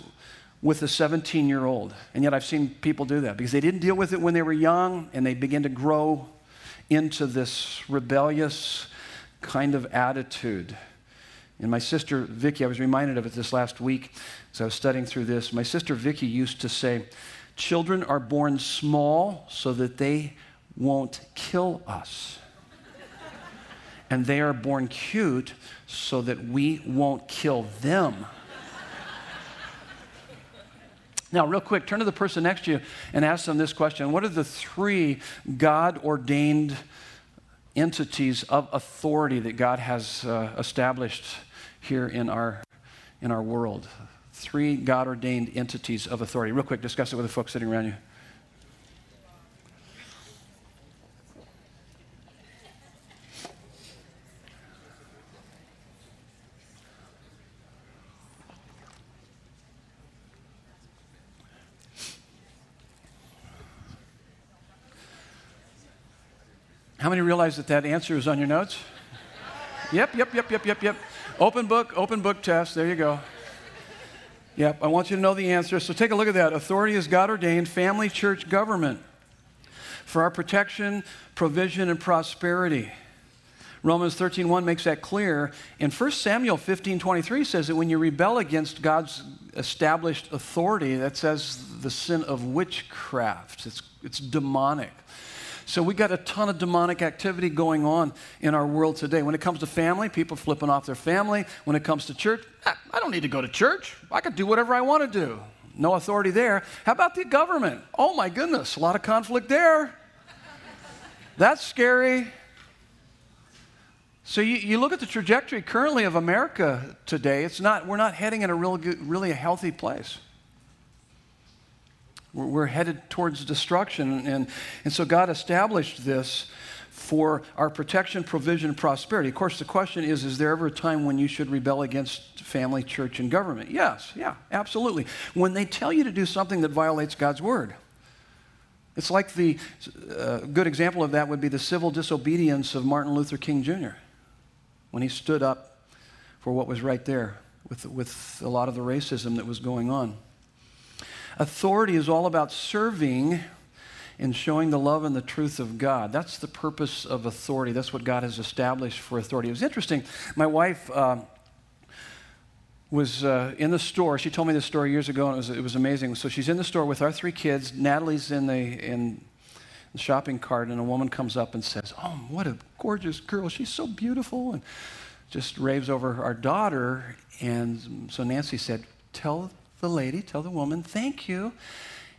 with a 17 year old. And yet I've seen people do that because they didn't deal with it when they were young and they begin to grow into this rebellious kind of attitude. And my sister Vicky, I was reminded of it this last week as I was studying through this. My sister Vicky used to say, Children are born small so that they won't kill us and they are born cute so that we won't kill them. Now, real quick, turn to the person next to you and ask them this question What are the three God ordained entities of authority that God has uh, established here in our, in our world? Three God ordained entities of authority. Real quick, discuss it with the folks sitting around you. How many realize that that answer is on your notes? Yep, yep, yep, yep, yep, yep. Open book, open book test. There you go. Yep, I want you to know the answer. So take a look at that. Authority is God ordained, family, church, government for our protection, provision, and prosperity. Romans 13:1 makes that clear. And 1 Samuel 15:23 says that when you rebel against God's established authority, that says the sin of witchcraft. It's, it's demonic. So we got a ton of demonic activity going on in our world today. When it comes to family, people flipping off their family. When it comes to church, I don't need to go to church. I can do whatever I want to do. No authority there. How about the government? Oh my goodness, a lot of conflict there. That's scary. So you, you look at the trajectory currently of America today, it's not, we're not heading in a real good, really a healthy place. We're headed towards destruction. And, and so God established this for our protection, provision, prosperity. Of course, the question is is there ever a time when you should rebel against family, church, and government? Yes, yeah, absolutely. When they tell you to do something that violates God's word. It's like the uh, good example of that would be the civil disobedience of Martin Luther King Jr. when he stood up for what was right there with, with a lot of the racism that was going on. Authority is all about serving and showing the love and the truth of God. That's the purpose of authority. That's what God has established for authority. It was interesting. My wife uh, was uh, in the store. She told me this story years ago, and it was, it was amazing. So she's in the store with our three kids. Natalie's in the in the shopping cart, and a woman comes up and says, Oh, what a gorgeous girl. She's so beautiful. And just raves over our daughter. And so Nancy said, Tell the lady, tell the woman, thank you.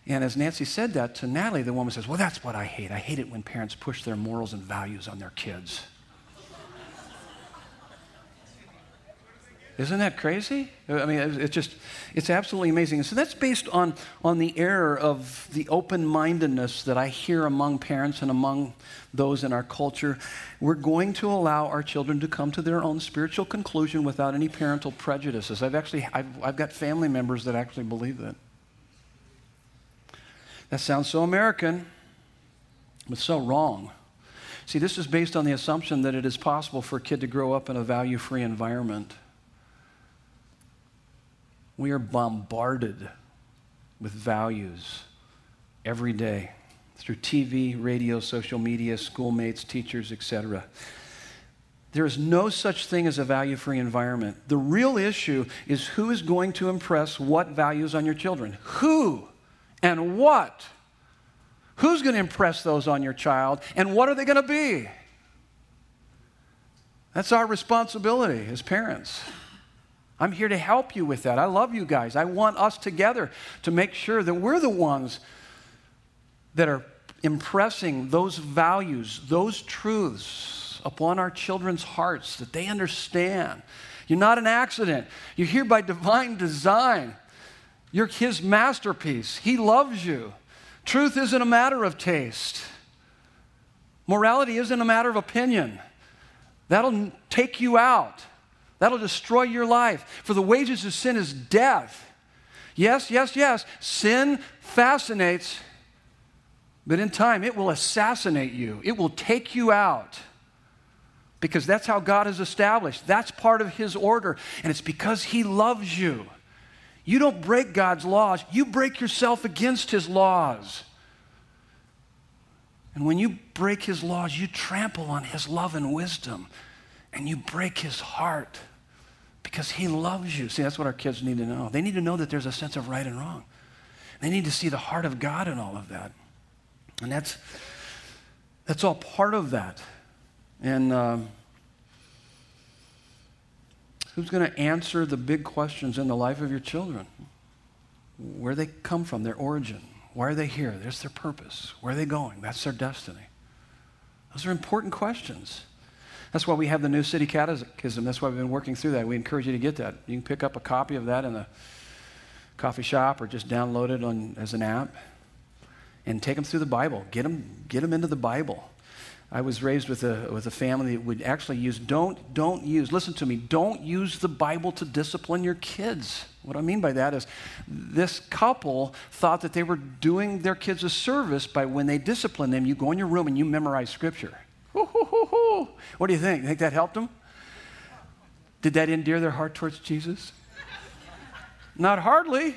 And as Nancy said that to Natalie, the woman says, Well, that's what I hate. I hate it when parents push their morals and values on their kids. Isn't that crazy? I mean, it's just, it's absolutely amazing. And so that's based on, on the error of the open mindedness that I hear among parents and among those in our culture. We're going to allow our children to come to their own spiritual conclusion without any parental prejudices. I've actually, I've, I've got family members that actually believe that. That sounds so American, but so wrong. See, this is based on the assumption that it is possible for a kid to grow up in a value free environment. We are bombarded with values every day through TV, radio, social media, schoolmates, teachers, etc. There is no such thing as a value free environment. The real issue is who is going to impress what values on your children? Who and what? Who's going to impress those on your child and what are they going to be? That's our responsibility as parents. I'm here to help you with that. I love you guys. I want us together to make sure that we're the ones that are impressing those values, those truths upon our children's hearts that they understand. You're not an accident, you're here by divine design. You're his masterpiece. He loves you. Truth isn't a matter of taste. Morality isn't a matter of opinion. That'll take you out. That'll destroy your life. For the wages of sin is death. Yes, yes, yes. Sin fascinates, but in time it will assassinate you, it will take you out. Because that's how God is established. That's part of His order. And it's because He loves you. You don't break God's laws, you break yourself against His laws. And when you break His laws, you trample on His love and wisdom, and you break His heart because He loves you. See, that's what our kids need to know. They need to know that there's a sense of right and wrong. They need to see the heart of God in all of that. And that's, that's all part of that. And um, who's going to answer the big questions in the life of your children? Where they come from, their origin. Why are they here? There's their purpose. Where are they going? That's their destiny. Those are important questions. That's why we have the New City Catechism. That's why we've been working through that. We encourage you to get that. You can pick up a copy of that in the coffee shop or just download it on, as an app and take them through the Bible. Get them, get them into the Bible. I was raised with a, with a family that would actually use, don't, don't use, listen to me, don't use the Bible to discipline your kids. What I mean by that is this couple thought that they were doing their kids a service by when they discipline them, you go in your room and you memorize scripture. What do you think? You Think that helped them? Did that endear their heart towards Jesus? Not hardly.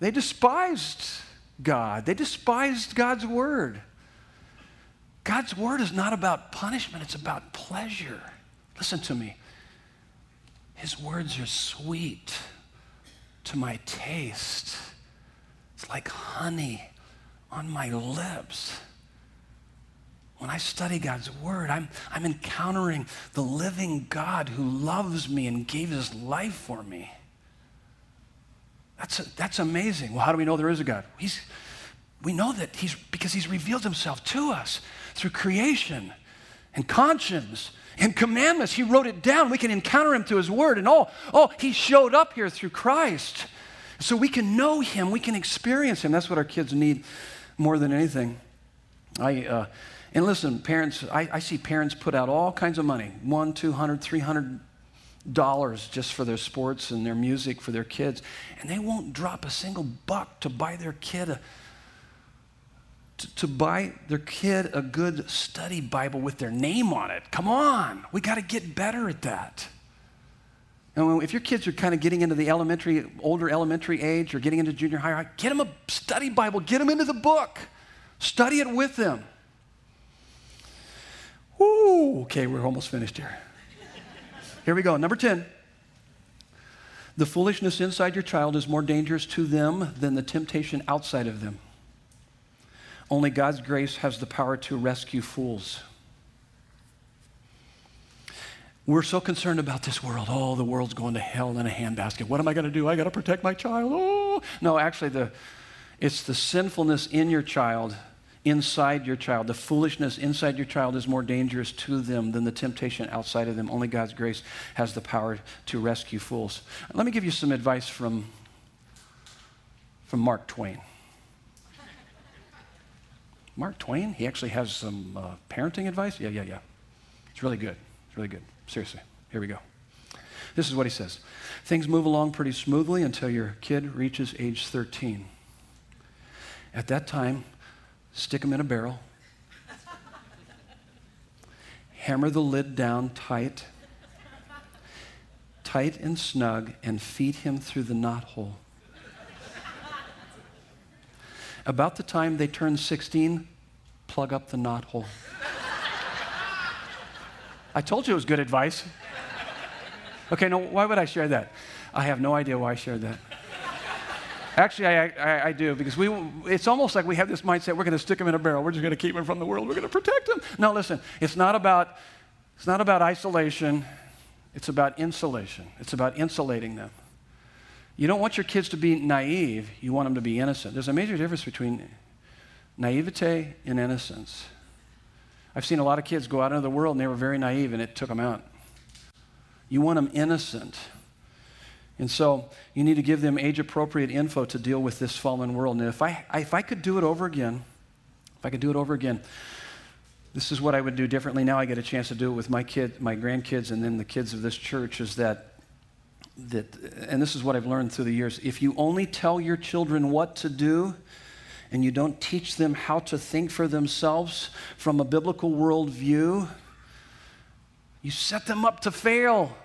They despised God, they despised God's word. God's word is not about punishment, it's about pleasure. Listen to me. His words are sweet to my taste. It's like honey on my lips. When I study God's word, I'm, I'm encountering the living God who loves me and gave his life for me. That's, a, that's amazing. Well, how do we know there is a God? He's, we know that he's because he's revealed himself to us through creation and conscience and commandments. He wrote it down. We can encounter him through his word. And oh, oh, he showed up here through Christ. So we can know him, we can experience him. That's what our kids need more than anything. I, uh, and listen, parents, I, I see parents put out all kinds of money one, two hundred, three hundred dollars just for their sports and their music for their kids, and they won't drop a single buck to buy their kid a, to, buy their kid a good study Bible with their name on it. Come on, we got to get better at that. And if your kids are kind of getting into the elementary, older elementary age or getting into junior high, get them a study Bible, get them into the book, study it with them. Okay, we're almost finished here. Here we go. Number 10. The foolishness inside your child is more dangerous to them than the temptation outside of them. Only God's grace has the power to rescue fools. We're so concerned about this world. Oh, the world's going to hell in a handbasket. What am I going to do? I got to protect my child. Oh, no, actually, the, it's the sinfulness in your child, inside your child. The foolishness inside your child is more dangerous to them than the temptation outside of them. Only God's grace has the power to rescue fools. Let me give you some advice from, from Mark Twain. Mark Twain, he actually has some uh, parenting advice. Yeah, yeah, yeah. It's really good. It's really good. Seriously. Here we go. This is what he says Things move along pretty smoothly until your kid reaches age 13. At that time, stick them in a barrel, hammer the lid down tight, tight and snug, and feed him through the knot hole. About the time they turn 16, plug up the knot hole. I told you it was good advice. Okay, now why would I share that? I have no idea why I shared that. Actually, I, I, I, do because we, it's almost like we have this mindset we're going to stick them in a barrel. We're just going to keep them from the world. We're going to protect them. No, listen, it's not, about, it's not about isolation, it's about insulation. It's about insulating them. You don't want your kids to be naive, you want them to be innocent. There's a major difference between naivete and innocence. I've seen a lot of kids go out into the world and they were very naive and it took them out. You want them innocent. And so you need to give them age appropriate info to deal with this fallen world. And if I, if I could do it over again, if I could do it over again, this is what I would do differently. Now I get a chance to do it with my kid, my grandkids, and then the kids of this church is that that, and this is what I've learned through the years if you only tell your children what to do and you don't teach them how to think for themselves from a biblical worldview, you set them up to fail.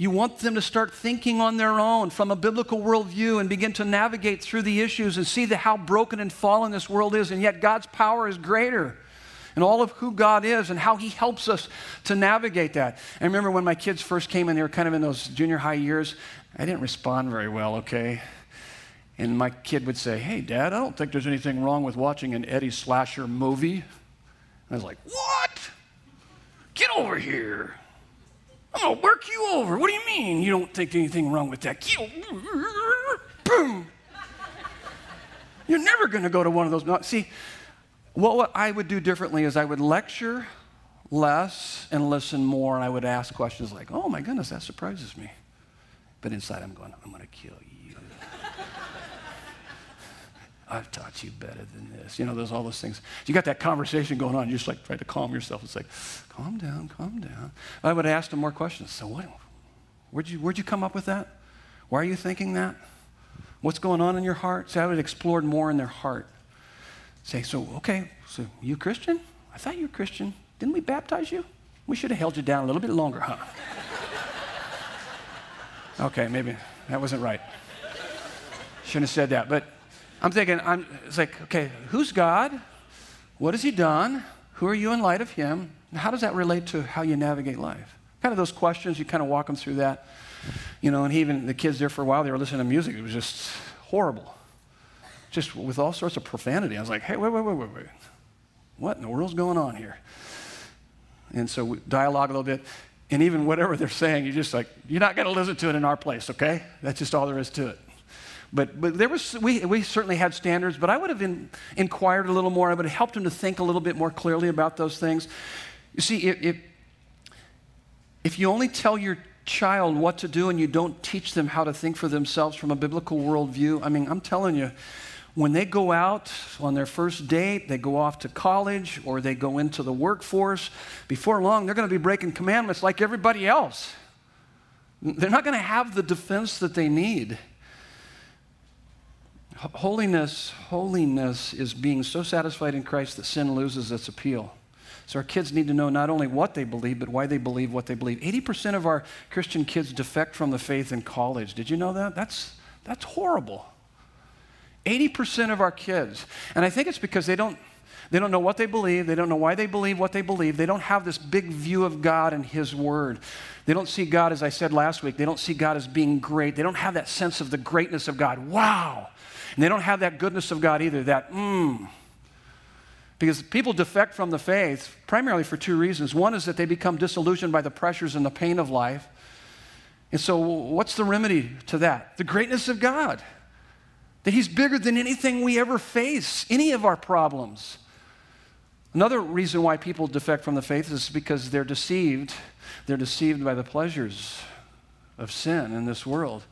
You want them to start thinking on their own from a biblical worldview and begin to navigate through the issues and see the, how broken and fallen this world is, and yet God's power is greater and all of who God is and how He helps us to navigate that. I remember when my kids first came in, they were kind of in those junior high years. I didn't respond very well, okay? And my kid would say, Hey, Dad, I don't think there's anything wrong with watching an Eddie Slasher movie. And I was like, What? Get over here. I'm to work you over. What do you mean you don't think anything wrong with that? Boom. You're never going to go to one of those. See, what, what I would do differently is I would lecture less and listen more, and I would ask questions like, oh my goodness, that surprises me. But inside I'm going, I'm going to kill you. I've taught you better than this. You know, there's all those things. You got that conversation going on. You just like try to calm yourself. It's like, calm down, calm down. I would ask them more questions. So what? Where'd you, where'd you come up with that? Why are you thinking that? What's going on in your heart? So I would explore more in their heart. Say, so, okay, so you Christian? I thought you were Christian. Didn't we baptize you? We should have held you down a little bit longer, huh? okay, maybe that wasn't right. Shouldn't have said that. But I'm thinking, I'm, it's like, okay, who's God? What has He done? Who are you in light of Him? How does that relate to how you navigate life? Kind of those questions, you kind of walk them through that. You know, and even the kids there for a while, they were listening to music. It was just horrible just with all sorts of profanity. I was like, hey, wait, wait, wait, wait, wait. What in the world's going on here? And so we dialogue a little bit. And even whatever they're saying, you're just like, you're not going to listen to it in our place, okay? That's just all there is to it. But, but there was, we, we certainly had standards, but I would have in, inquired a little more. I would have helped them to think a little bit more clearly about those things. You see, if, if you only tell your child what to do and you don't teach them how to think for themselves from a biblical worldview, I mean, I'm telling you, when they go out on their first date, they go off to college or they go into the workforce, before long, they're going to be breaking commandments like everybody else. They're not going to have the defense that they need. Holiness, holiness is being so satisfied in Christ that sin loses its appeal. So our kids need to know not only what they believe, but why they believe what they believe. 80% of our Christian kids defect from the faith in college. Did you know that? That's, that's horrible. 80% of our kids. And I think it's because they don't, they don't know what they believe. They don't know why they believe what they believe. They don't have this big view of God and His Word. They don't see God, as I said last week, they don't see God as being great. They don't have that sense of the greatness of God. Wow. And they don't have that goodness of God either, that mmm. Because people defect from the faith primarily for two reasons. One is that they become disillusioned by the pressures and the pain of life. And so, what's the remedy to that? The greatness of God. That He's bigger than anything we ever face, any of our problems. Another reason why people defect from the faith is because they're deceived. They're deceived by the pleasures of sin in this world.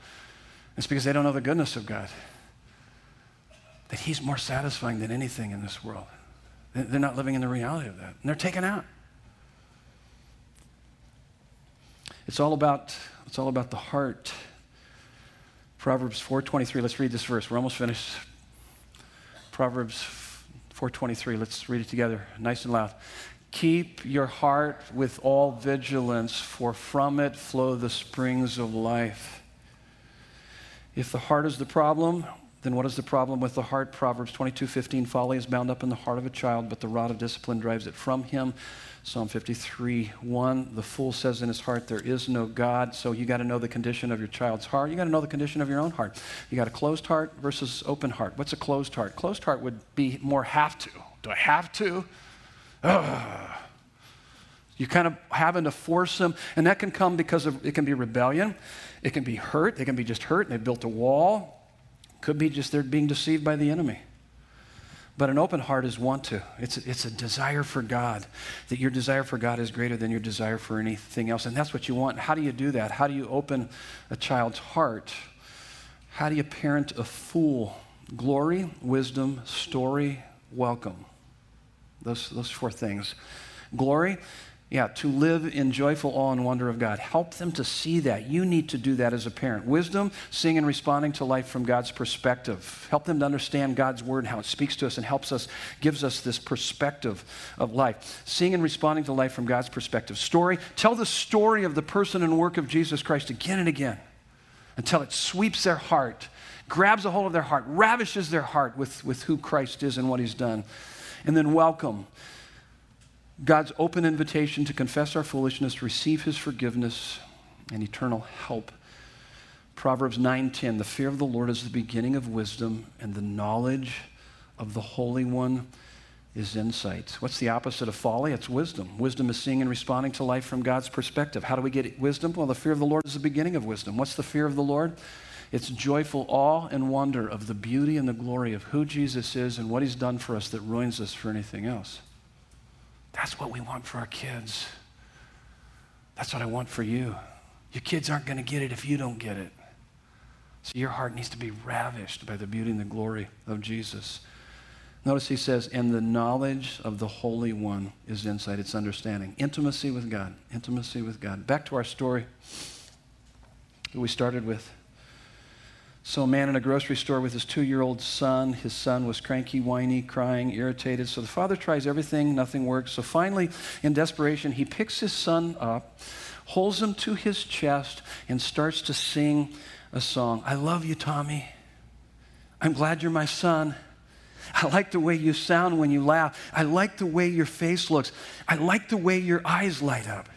It's because they don't know the goodness of God. That He's more satisfying than anything in this world. They're not living in the reality of that. And they're taken out. It's all about, it's all about the heart. Proverbs 4.23, let's read this verse. We're almost finished. Proverbs 4.23, let's read it together, nice and loud. Keep your heart with all vigilance, for from it flow the springs of life. If the heart is the problem, then what is the problem with the heart? Proverbs 22:15 folly is bound up in the heart of a child, but the rod of discipline drives it from him. Psalm 53, 1, the fool says in his heart, There is no God. So you got to know the condition of your child's heart. You got to know the condition of your own heart. You got a closed heart versus open heart. What's a closed heart? Closed heart would be more have to. Do I have to? Ugh. You're kind of having to force them, and that can come because of it can be rebellion, it can be hurt, they can be just hurt, and they built a wall. Could be just they're being deceived by the enemy. But an open heart is want to. It's, it's a desire for God, that your desire for God is greater than your desire for anything else. And that's what you want. How do you do that? How do you open a child's heart? How do you parent a fool? Glory, wisdom, story, welcome. Those, those four things. Glory, yeah, to live in joyful awe and wonder of God. Help them to see that. You need to do that as a parent. Wisdom, seeing and responding to life from God's perspective. Help them to understand God's word and how it speaks to us and helps us, gives us this perspective of life. Seeing and responding to life from God's perspective. Story, tell the story of the person and work of Jesus Christ again and again until it sweeps their heart, grabs a hold of their heart, ravishes their heart with, with who Christ is and what he's done. And then welcome God's open invitation to confess our foolishness, receive his forgiveness and eternal help. Proverbs 9:10 The fear of the Lord is the beginning of wisdom and the knowledge of the Holy One is insight. What's the opposite of folly? It's wisdom. Wisdom is seeing and responding to life from God's perspective. How do we get wisdom? Well, the fear of the Lord is the beginning of wisdom. What's the fear of the Lord? It's joyful awe and wonder of the beauty and the glory of who Jesus is and what he's done for us that ruins us for anything else. That's what we want for our kids. That's what I want for you. Your kids aren't going to get it if you don't get it. So your heart needs to be ravished by the beauty and the glory of Jesus. Notice he says, and the knowledge of the Holy One is insight, it's understanding. Intimacy with God. Intimacy with God. Back to our story that we started with. So, a man in a grocery store with his two year old son. His son was cranky, whiny, crying, irritated. So, the father tries everything, nothing works. So, finally, in desperation, he picks his son up, holds him to his chest, and starts to sing a song I love you, Tommy. I'm glad you're my son. I like the way you sound when you laugh. I like the way your face looks. I like the way your eyes light up.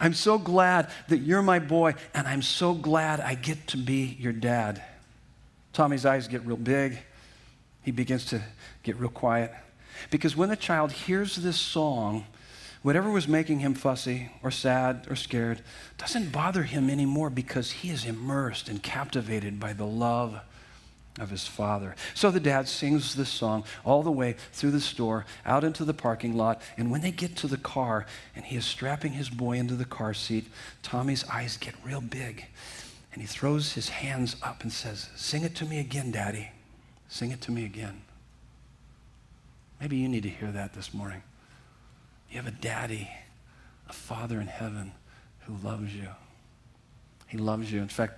I'm so glad that you're my boy, and I'm so glad I get to be your dad. Tommy's eyes get real big. He begins to get real quiet. Because when the child hears this song, whatever was making him fussy or sad or scared doesn't bother him anymore because he is immersed and captivated by the love of his father. So the dad sings this song all the way through the store, out into the parking lot, and when they get to the car and he is strapping his boy into the car seat, Tommy's eyes get real big and he throws his hands up and says, Sing it to me again, Daddy. Sing it to me again. Maybe you need to hear that this morning. You have a daddy, a father in heaven who loves you. He loves you. In fact,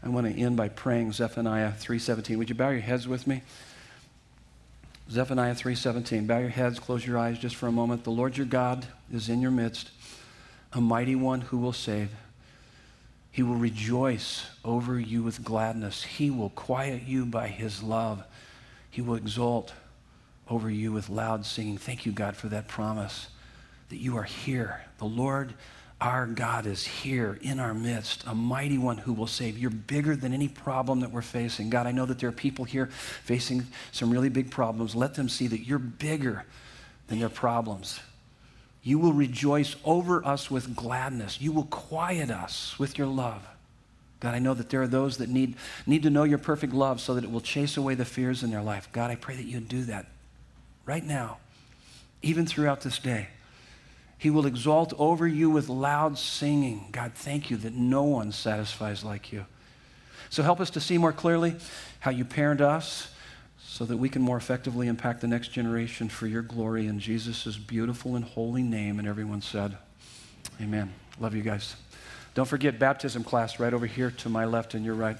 I want to end by praying Zephaniah 3:17. Would you bow your heads with me? Zephaniah 3:17. Bow your heads, close your eyes just for a moment. The Lord your God is in your midst, a mighty one who will save. He will rejoice over you with gladness. He will quiet you by his love. He will exult over you with loud singing. Thank you, God, for that promise that you are here. The Lord Our God is here in our midst, a mighty one who will save. You're bigger than any problem that we're facing. God, I know that there are people here facing some really big problems. Let them see that you're bigger than their problems. You will rejoice over us with gladness. You will quiet us with your love. God, I know that there are those that need, need to know your perfect love so that it will chase away the fears in their life. God, I pray that you do that right now, even throughout this day. He will exalt over you with loud singing. God, thank you that no one satisfies like you. So help us to see more clearly how you parent us so that we can more effectively impact the next generation for your glory in Jesus' beautiful and holy name. And everyone said, Amen. Love you guys. Don't forget baptism class right over here to my left and your right.